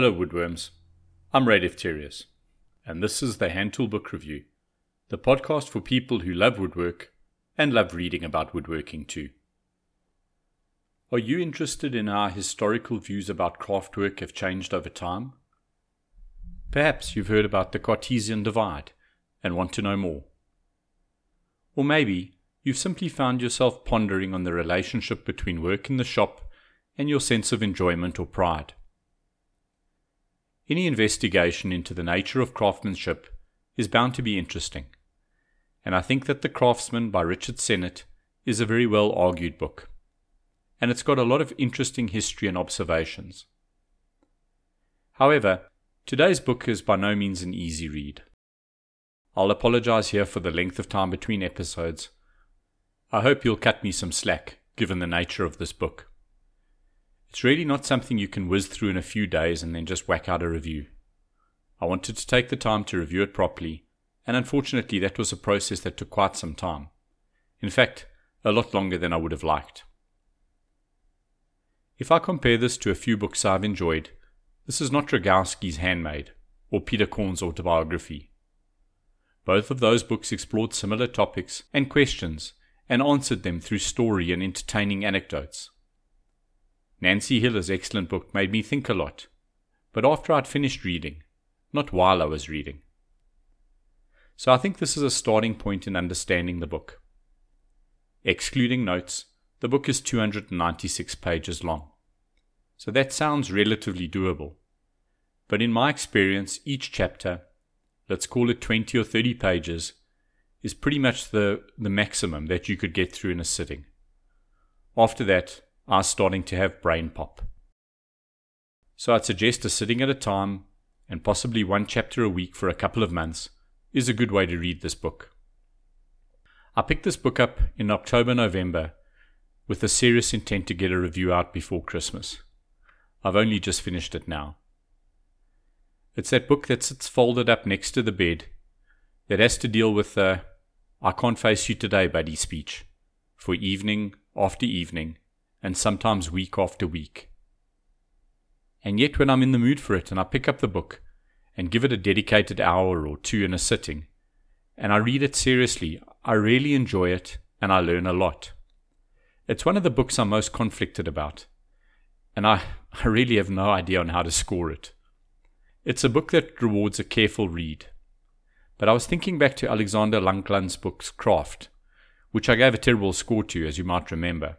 Hello, Woodworms. I'm Ray Defterius, and this is the Hand Tool Book Review, the podcast for people who love woodwork and love reading about woodworking too. Are you interested in how historical views about craftwork have changed over time? Perhaps you've heard about the Cartesian divide and want to know more. Or maybe you've simply found yourself pondering on the relationship between work in the shop and your sense of enjoyment or pride. Any investigation into the nature of craftsmanship is bound to be interesting, and I think that The Craftsman by Richard Sennett is a very well argued book, and it's got a lot of interesting history and observations. However, today's book is by no means an easy read. I'll apologize here for the length of time between episodes. I hope you'll cut me some slack, given the nature of this book. It's really not something you can whiz through in a few days and then just whack out a review. I wanted to take the time to review it properly, and unfortunately, that was a process that took quite some time. In fact, a lot longer than I would have liked. If I compare this to a few books I've enjoyed, this is not Rogowski's Handmade or Peter Korn's autobiography. Both of those books explored similar topics and questions and answered them through story and entertaining anecdotes. Nancy Hiller's excellent book made me think a lot, but after I'd finished reading, not while I was reading. So I think this is a starting point in understanding the book. Excluding notes, the book is 296 pages long. So that sounds relatively doable. But in my experience, each chapter, let's call it 20 or 30 pages, is pretty much the, the maximum that you could get through in a sitting. After that, are starting to have brain pop. So I'd suggest a sitting at a time and possibly one chapter a week for a couple of months is a good way to read this book. I picked this book up in October November with the serious intent to get a review out before Christmas. I've only just finished it now. It's that book that sits folded up next to the bed that has to deal with the I can't face you today, buddy speech for evening after evening and sometimes week after week. And yet, when I'm in the mood for it and I pick up the book and give it a dedicated hour or two in a sitting, and I read it seriously, I really enjoy it and I learn a lot. It's one of the books I'm most conflicted about, and I, I really have no idea on how to score it. It's a book that rewards a careful read. But I was thinking back to Alexander Langlands' book Craft, which I gave a terrible score to, as you might remember.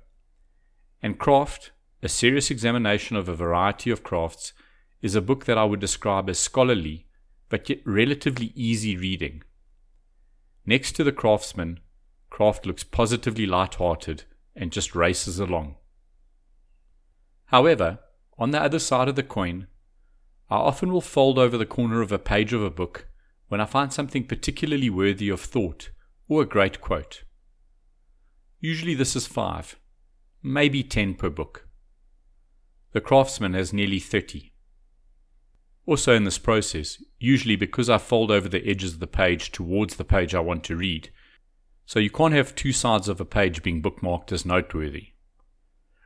And Craft, A Serious Examination of a Variety of Crafts, is a book that I would describe as scholarly, but yet relatively easy reading. Next to The Craftsman, Craft looks positively light-hearted and just races along. However, on the other side of the coin, I often will fold over the corner of a page of a book when I find something particularly worthy of thought or a great quote. Usually this is five, maybe 10 per book. The craftsman has nearly 30. Also, in this process, usually because I fold over the edges of the page towards the page I want to read, so you can't have two sides of a page being bookmarked as noteworthy.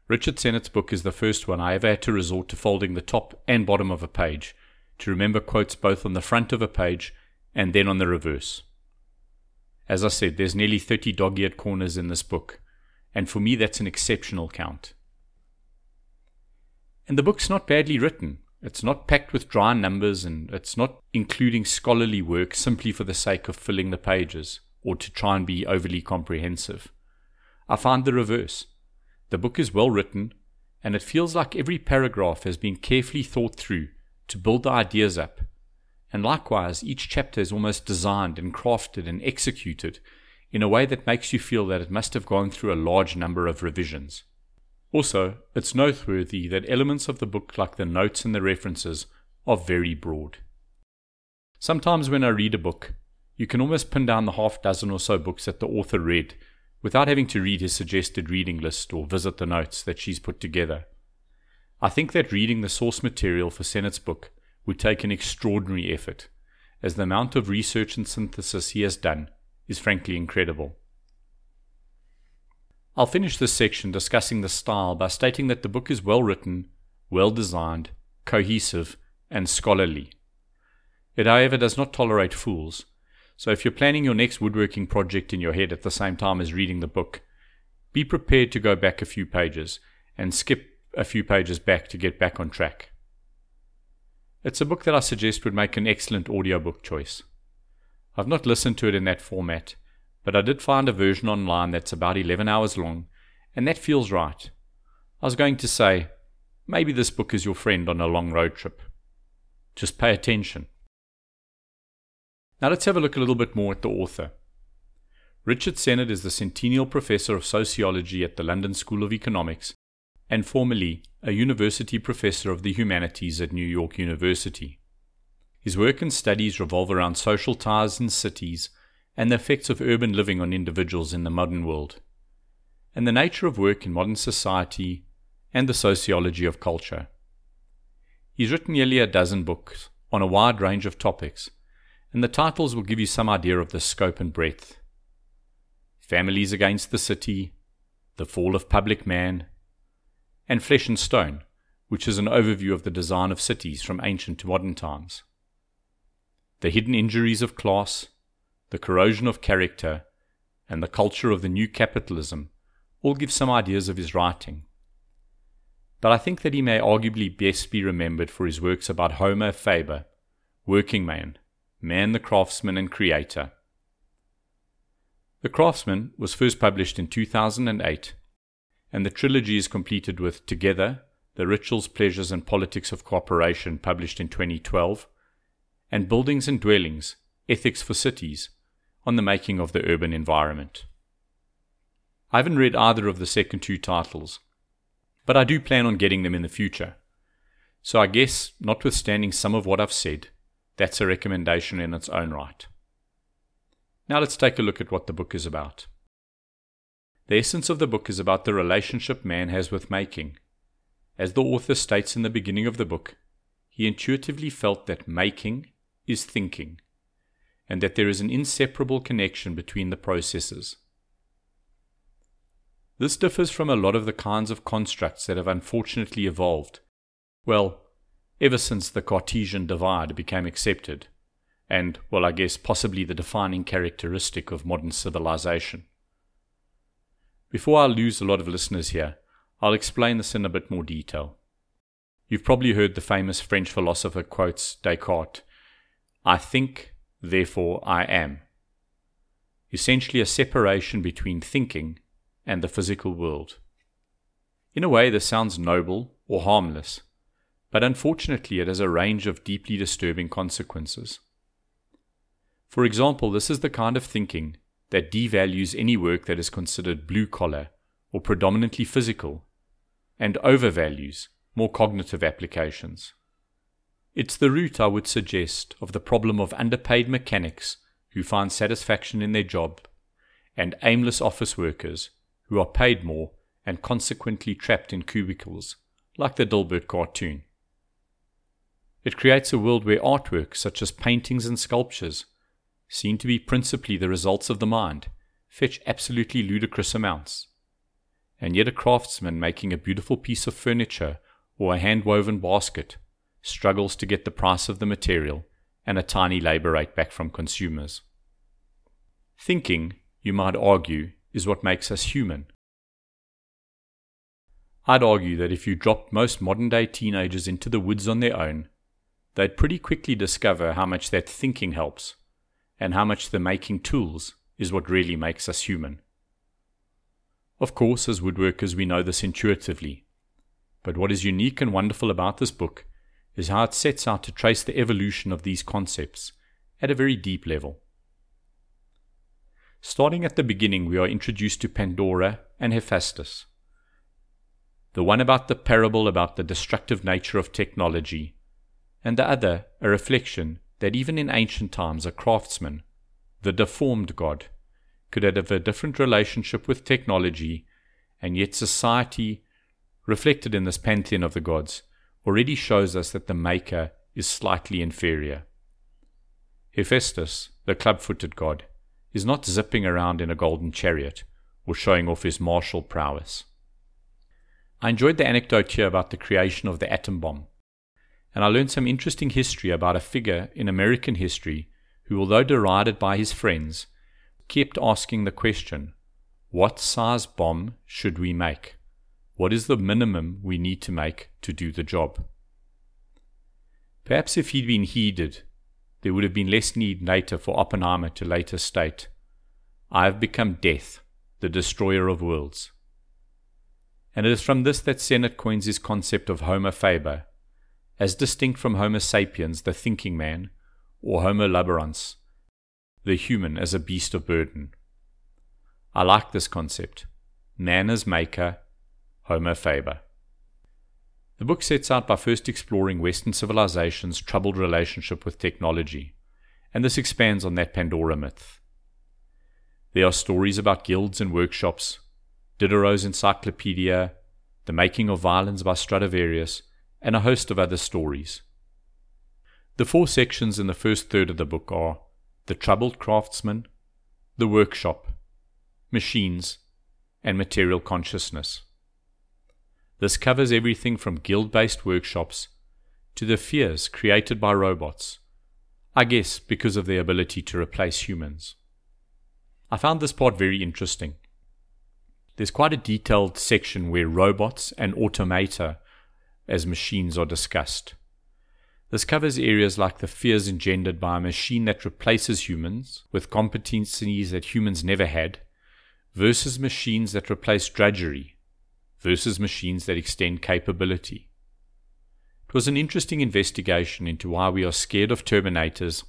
Richard Sennett's book is the first one I ever had to resort to folding the top and bottom of a page to remember quotes both on the front of a page and then on the reverse. As I said, there's nearly 30 dog eared corners in this book, and for me, that's an exceptional count. And the book's not badly written. It's not packed with dry numbers and it's not including scholarly work simply for the sake of filling the pages or to try and be overly comprehensive. I find the reverse. The book is well written and it feels like every paragraph has been carefully thought through to build the ideas up. And likewise, each chapter is almost designed and crafted and executed in a way that makes you feel that it must have gone through a large number of revisions. Also, it's noteworthy that elements of the book, like the notes and the references, are very broad. Sometimes when I read a book, you can almost pin down the half dozen or so books that the author read without having to read his suggested reading list or visit the notes that she's put together. I think that reading the source material for Sennett's book would take an extraordinary effort, as the amount of research and synthesis he has done is frankly incredible. I'll finish this section discussing the style by stating that the book is well written, well designed, cohesive, and scholarly. It, however, does not tolerate fools, so if you're planning your next woodworking project in your head at the same time as reading the book, be prepared to go back a few pages and skip a few pages back to get back on track. It's a book that I suggest would make an excellent audiobook choice. I've not listened to it in that format, but I did find a version online that's about 11 hours long, and that feels right. I was going to say, maybe this book is your friend on a long road trip. Just pay attention. Now let's have a look a little bit more at the author. Richard Sennett is the Centennial Professor of Sociology at the London School of Economics and formerly a university professor of the humanities at New York University. His work and studies revolve around social ties in cities and the effects of urban living on individuals in the modern world, and the nature of work in modern society and the sociology of culture. He's written nearly a dozen books on a wide range of topics, and the titles will give you some idea of the scope and breadth. Families Against the City, The Fall of Public Man, and Flesh and Stone, which is an overview of the design of cities from ancient to modern times. The hidden injuries of class, the corrosion of character, and the culture of the new capitalism all give some ideas of his writing. But I think that he may arguably best be remembered for his works about Homo Faber, working man, man the craftsman and creator. The Craftsman was first published in 2008 and the trilogy is completed with Together, The Rituals, Pleasures, and Politics of Cooperation, published in 2012, and Buildings and Dwellings, Ethics for Cities, on the making of the urban environment. I haven't read either of the second two titles, but I do plan on getting them in the future. So I guess, notwithstanding some of what I've said, that's a recommendation in its own right. Now let's take a look at what the book is about. The essence of the book is about the relationship man has with making. As the author states in the beginning of the book, he intuitively felt that making is thinking, and that there is an inseparable connection between the processes. This differs from a lot of the kinds of constructs that have unfortunately evolved, well, ever since the Cartesian divide became accepted, and, well, I guess possibly the defining characteristic of modern civilization. Before I lose a lot of listeners here, I'll explain this in a bit more detail. You've probably heard the famous French philosopher quotes Descartes I think, therefore I am. Essentially, a separation between thinking and the physical world. In a way, this sounds noble or harmless, but unfortunately, it has a range of deeply disturbing consequences. For example, this is the kind of thinking that devalues any work that is considered blue collar or predominantly physical, and overvalues more cognitive applications. It's the root, I would suggest, of the problem of underpaid mechanics who find satisfaction in their job, and aimless office workers who are paid more and consequently trapped in cubicles, like the Dilbert cartoon. It creates a world where artwork, such as paintings and sculptures, seen to be principally the results of the mind, fetch absolutely ludicrous amounts. And yet a craftsman making a beautiful piece of furniture or a hand woven basket struggles to get the price of the material and a tiny labor rate back from consumers. Thinking, you might argue, is what makes us human. I'd argue that if you dropped most modern day teenagers into the woods on their own, they'd pretty quickly discover how much that thinking helps and how much the making tools is what really makes us human. Of course, as woodworkers, we know this intuitively. But what is unique and wonderful about this book is how it sets out to trace the evolution of these concepts at a very deep level. Starting at the beginning, we are introduced to Pandora and Hephaestus. The one about the parable about the destructive nature of technology, and the other a reflection that even in ancient times a craftsman, the deformed god, could have a different relationship with technology, and yet society, reflected in this pantheon of the gods, already shows us that the maker is slightly inferior. Hephaestus, the club footed god, is not zipping around in a golden chariot or showing off his martial prowess. I enjoyed the anecdote here about the creation of the atom bomb and I learned some interesting history about a figure in American history who, although derided by his friends, kept asking the question what size bomb should we make? What is the minimum we need to make to do the job? Perhaps if he'd been heeded, there would have been less need later for Oppenheimer to later state, I have become death, the destroyer of worlds. And it is from this that Sennett coins his concept of Homo faber, as distinct from Homo sapiens, the thinking man, or Homo laborans, the human as a beast of burden. I like this concept. Man as maker, Homo faber. The book sets out by first exploring Western civilization's troubled relationship with technology, and this expands on that Pandora myth. There are stories about guilds and workshops, Diderot's encyclopedia, the making of violins by Stradivarius, and a host of other stories. The four sections in the first third of the book are the troubled craftsman, the workshop, machines, and material consciousness. This covers everything from guild based workshops to the fears created by robots, I guess because of their ability to replace humans. I found this part very interesting. There's quite a detailed section where robots and automata as machines are discussed. This covers areas like the fears engendered by a machine that replaces humans with competencies that humans never had, versus machines that replace drudgery, versus machines that extend capability. It was an interesting investigation into why we are scared of Terminators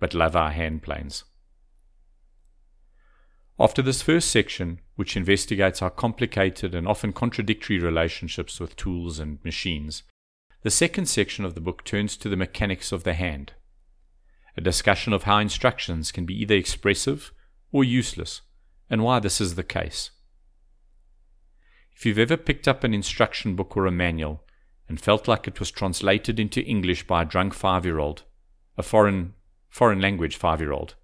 but love our hand planes. After this first section, which investigates our complicated and often contradictory relationships with tools and machines, the second section of the book turns to the mechanics of the hand, a discussion of how instructions can be either expressive or useless, and why this is the case. If you've ever picked up an instruction book or a manual and felt like it was translated into English by a drunk five year old, a foreign, foreign language five year old,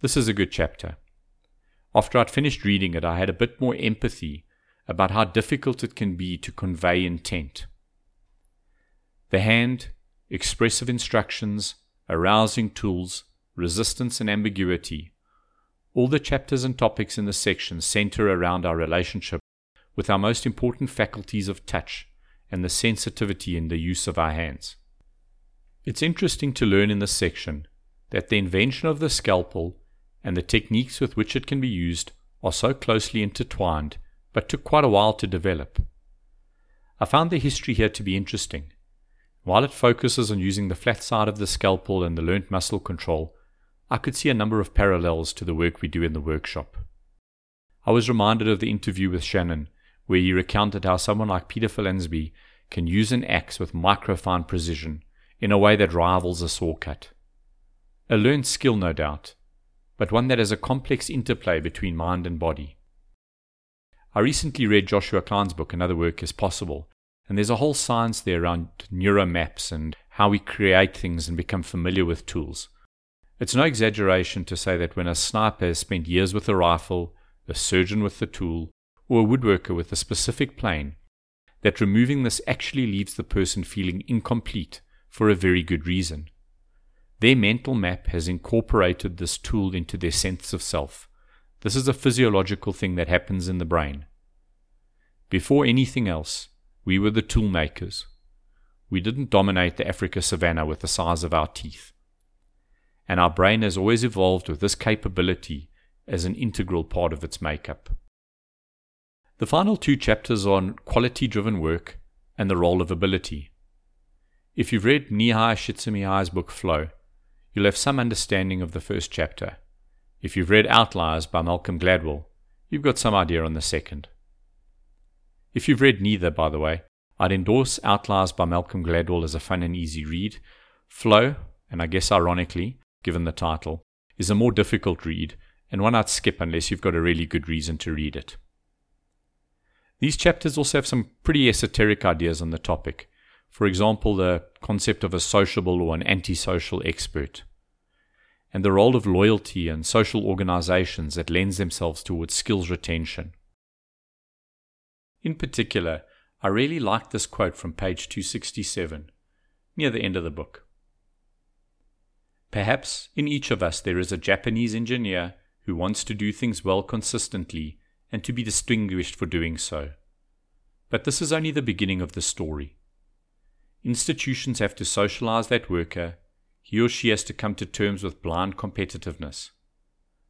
this is a good chapter. After I'd finished reading it, I had a bit more empathy about how difficult it can be to convey intent. The hand, expressive instructions, arousing tools, resistance and ambiguity. All the chapters and topics in this section center around our relationship with our most important faculties of touch and the sensitivity in the use of our hands. It's interesting to learn in this section that the invention of the scalpel and the techniques with which it can be used are so closely intertwined, but took quite a while to develop. I found the history here to be interesting. While it focuses on using the flat side of the scalpel and the learnt muscle control, I could see a number of parallels to the work we do in the workshop. I was reminded of the interview with Shannon, where he recounted how someone like Peter Follansbee can use an axe with microfine precision in a way that rivals a saw cut. A learned skill, no doubt, but one that has a complex interplay between mind and body. I recently read Joshua Klein's book, Another Work is Possible, and there's a whole science there around neuromaps and how we create things and become familiar with tools. It's no exaggeration to say that when a sniper has spent years with a rifle, a surgeon with the tool, or a woodworker with a specific plane, that removing this actually leaves the person feeling incomplete for a very good reason. Their mental map has incorporated this tool into their sense of self. This is a physiological thing that happens in the brain. Before anything else, we were the tool makers. We didn't dominate the Africa savanna with the size of our teeth. And our brain has always evolved with this capability as an integral part of its makeup. The final two chapters are on quality driven work and the role of ability. If you've read Mihaly Csikszentmihalyi's book Flow, you'll have some understanding of the first chapter. If you've read Outliers by Malcolm Gladwell, you've got some idea on the second. If you've read neither, by the way, I'd endorse Outliers by Malcolm Gladwell as a fun and easy read. Flow, and I guess ironically, given the title, is a more difficult read and one I'd skip unless you've got a really good reason to read it. These chapters also have some pretty esoteric ideas on the topic. For example, the concept of a sociable or an antisocial expert and the role of loyalty and social organizations that lends themselves towards skills retention. In particular, I really like this quote from page 267, near the end of the book. Perhaps in each of us there is a Japanese engineer who wants to do things well consistently and to be distinguished for doing so. But this is only the beginning of the story. Institutions have to socialize that worker, he or she has to come to terms with blind competitiveness.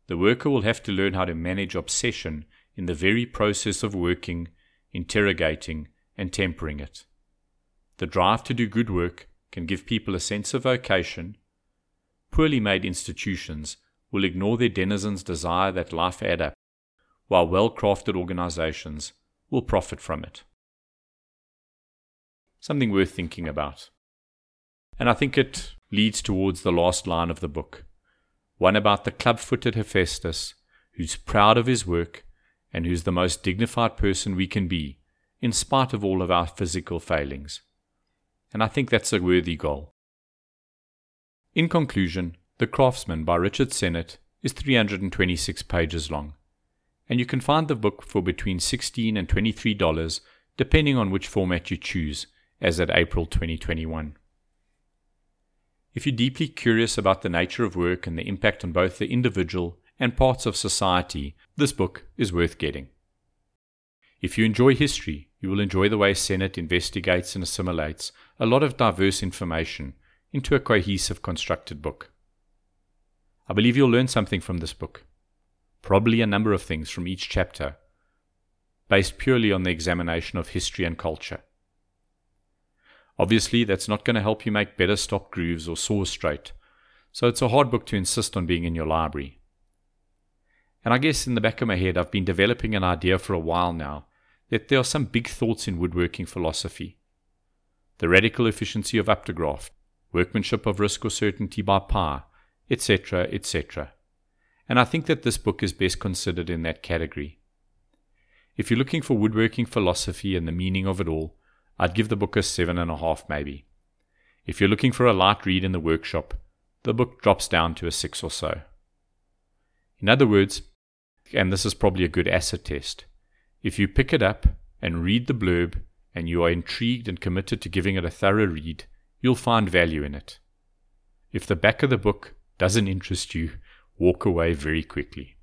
The worker will have to learn how to manage obsession in the very process of working, interrogating, and tempering it. The drive to do good work can give people a sense of vocation. Poorly made institutions will ignore their denizens' desire that life add up, while well crafted organizations will profit from it. Something worth thinking about. And I think it leads towards the last line of the book one about the club footed Hephaestus, who's proud of his work and who's the most dignified person we can be, in spite of all of our physical failings. And I think that's a worthy goal. In conclusion, The Craftsman by Richard Sennett is 326 pages long, and you can find the book for between 16 and $23, depending on which format you choose, as at April 2021. If you're deeply curious about the nature of work and the impact on both the individual and parts of society, this book is worth getting. If you enjoy history, you will enjoy the way Sennett investigates and assimilates a lot of diverse information into a cohesive, constructed book. I believe you'll learn something from this book, probably a number of things from each chapter, based purely on the examination of history and culture. Obviously, that's not going to help you make better stop grooves or saws straight, so it's a hard book to insist on being in your library. And I guess in the back of my head, I've been developing an idea for a while now that there are some big thoughts in woodworking philosophy. The radical efficiency of updraft, workmanship of risk or certainty by power, etc., etc. And I think that this book is best considered in that category. If you're looking for woodworking philosophy and the meaning of it all, I'd give the book a seven and a half, maybe. If you're looking for a light read in the workshop, the book drops down to a six or so. In other words, and this is probably a good acid test, if you pick it up and read the blurb and you are intrigued and committed to giving it a thorough read, you'll find value in it. If the back of the book doesn't interest you, walk away very quickly.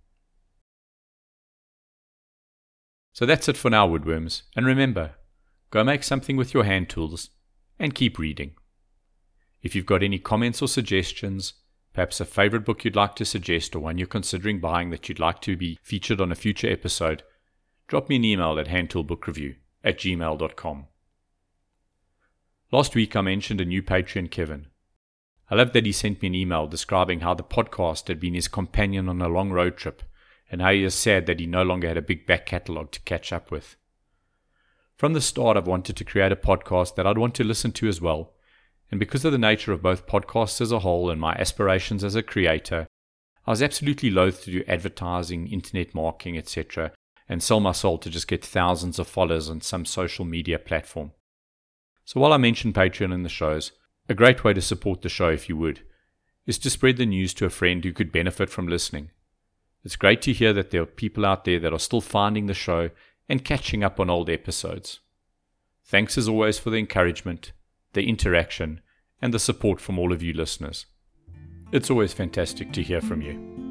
So that's it for now, woodworms, and remember, Go make something with your hand tools and keep reading. If you've got any comments or suggestions, perhaps a favorite book you'd like to suggest or one you're considering buying that you'd like to be featured on a future episode, drop me an email at handtoolbookreview at gmail.com. Last week I mentioned a new Patreon, Kevin. I love that he sent me an email describing how the podcast had been his companion on a long road trip and how he is sad that he no longer had a big back catalogue to catch up with. From the start, I've wanted to create a podcast that I'd want to listen to as well. And because of the nature of both podcasts as a whole and my aspirations as a creator, I was absolutely loath to do advertising, internet marketing, etc., and sell my soul to just get thousands of followers on some social media platform. So while I mention Patreon in the shows, a great way to support the show, if you would, is to spread the news to a friend who could benefit from listening. It's great to hear that there are people out there that are still finding the show and catching up on old episodes. Thanks as always for the encouragement, the interaction, and the support from all of you listeners. It's always fantastic to hear from you.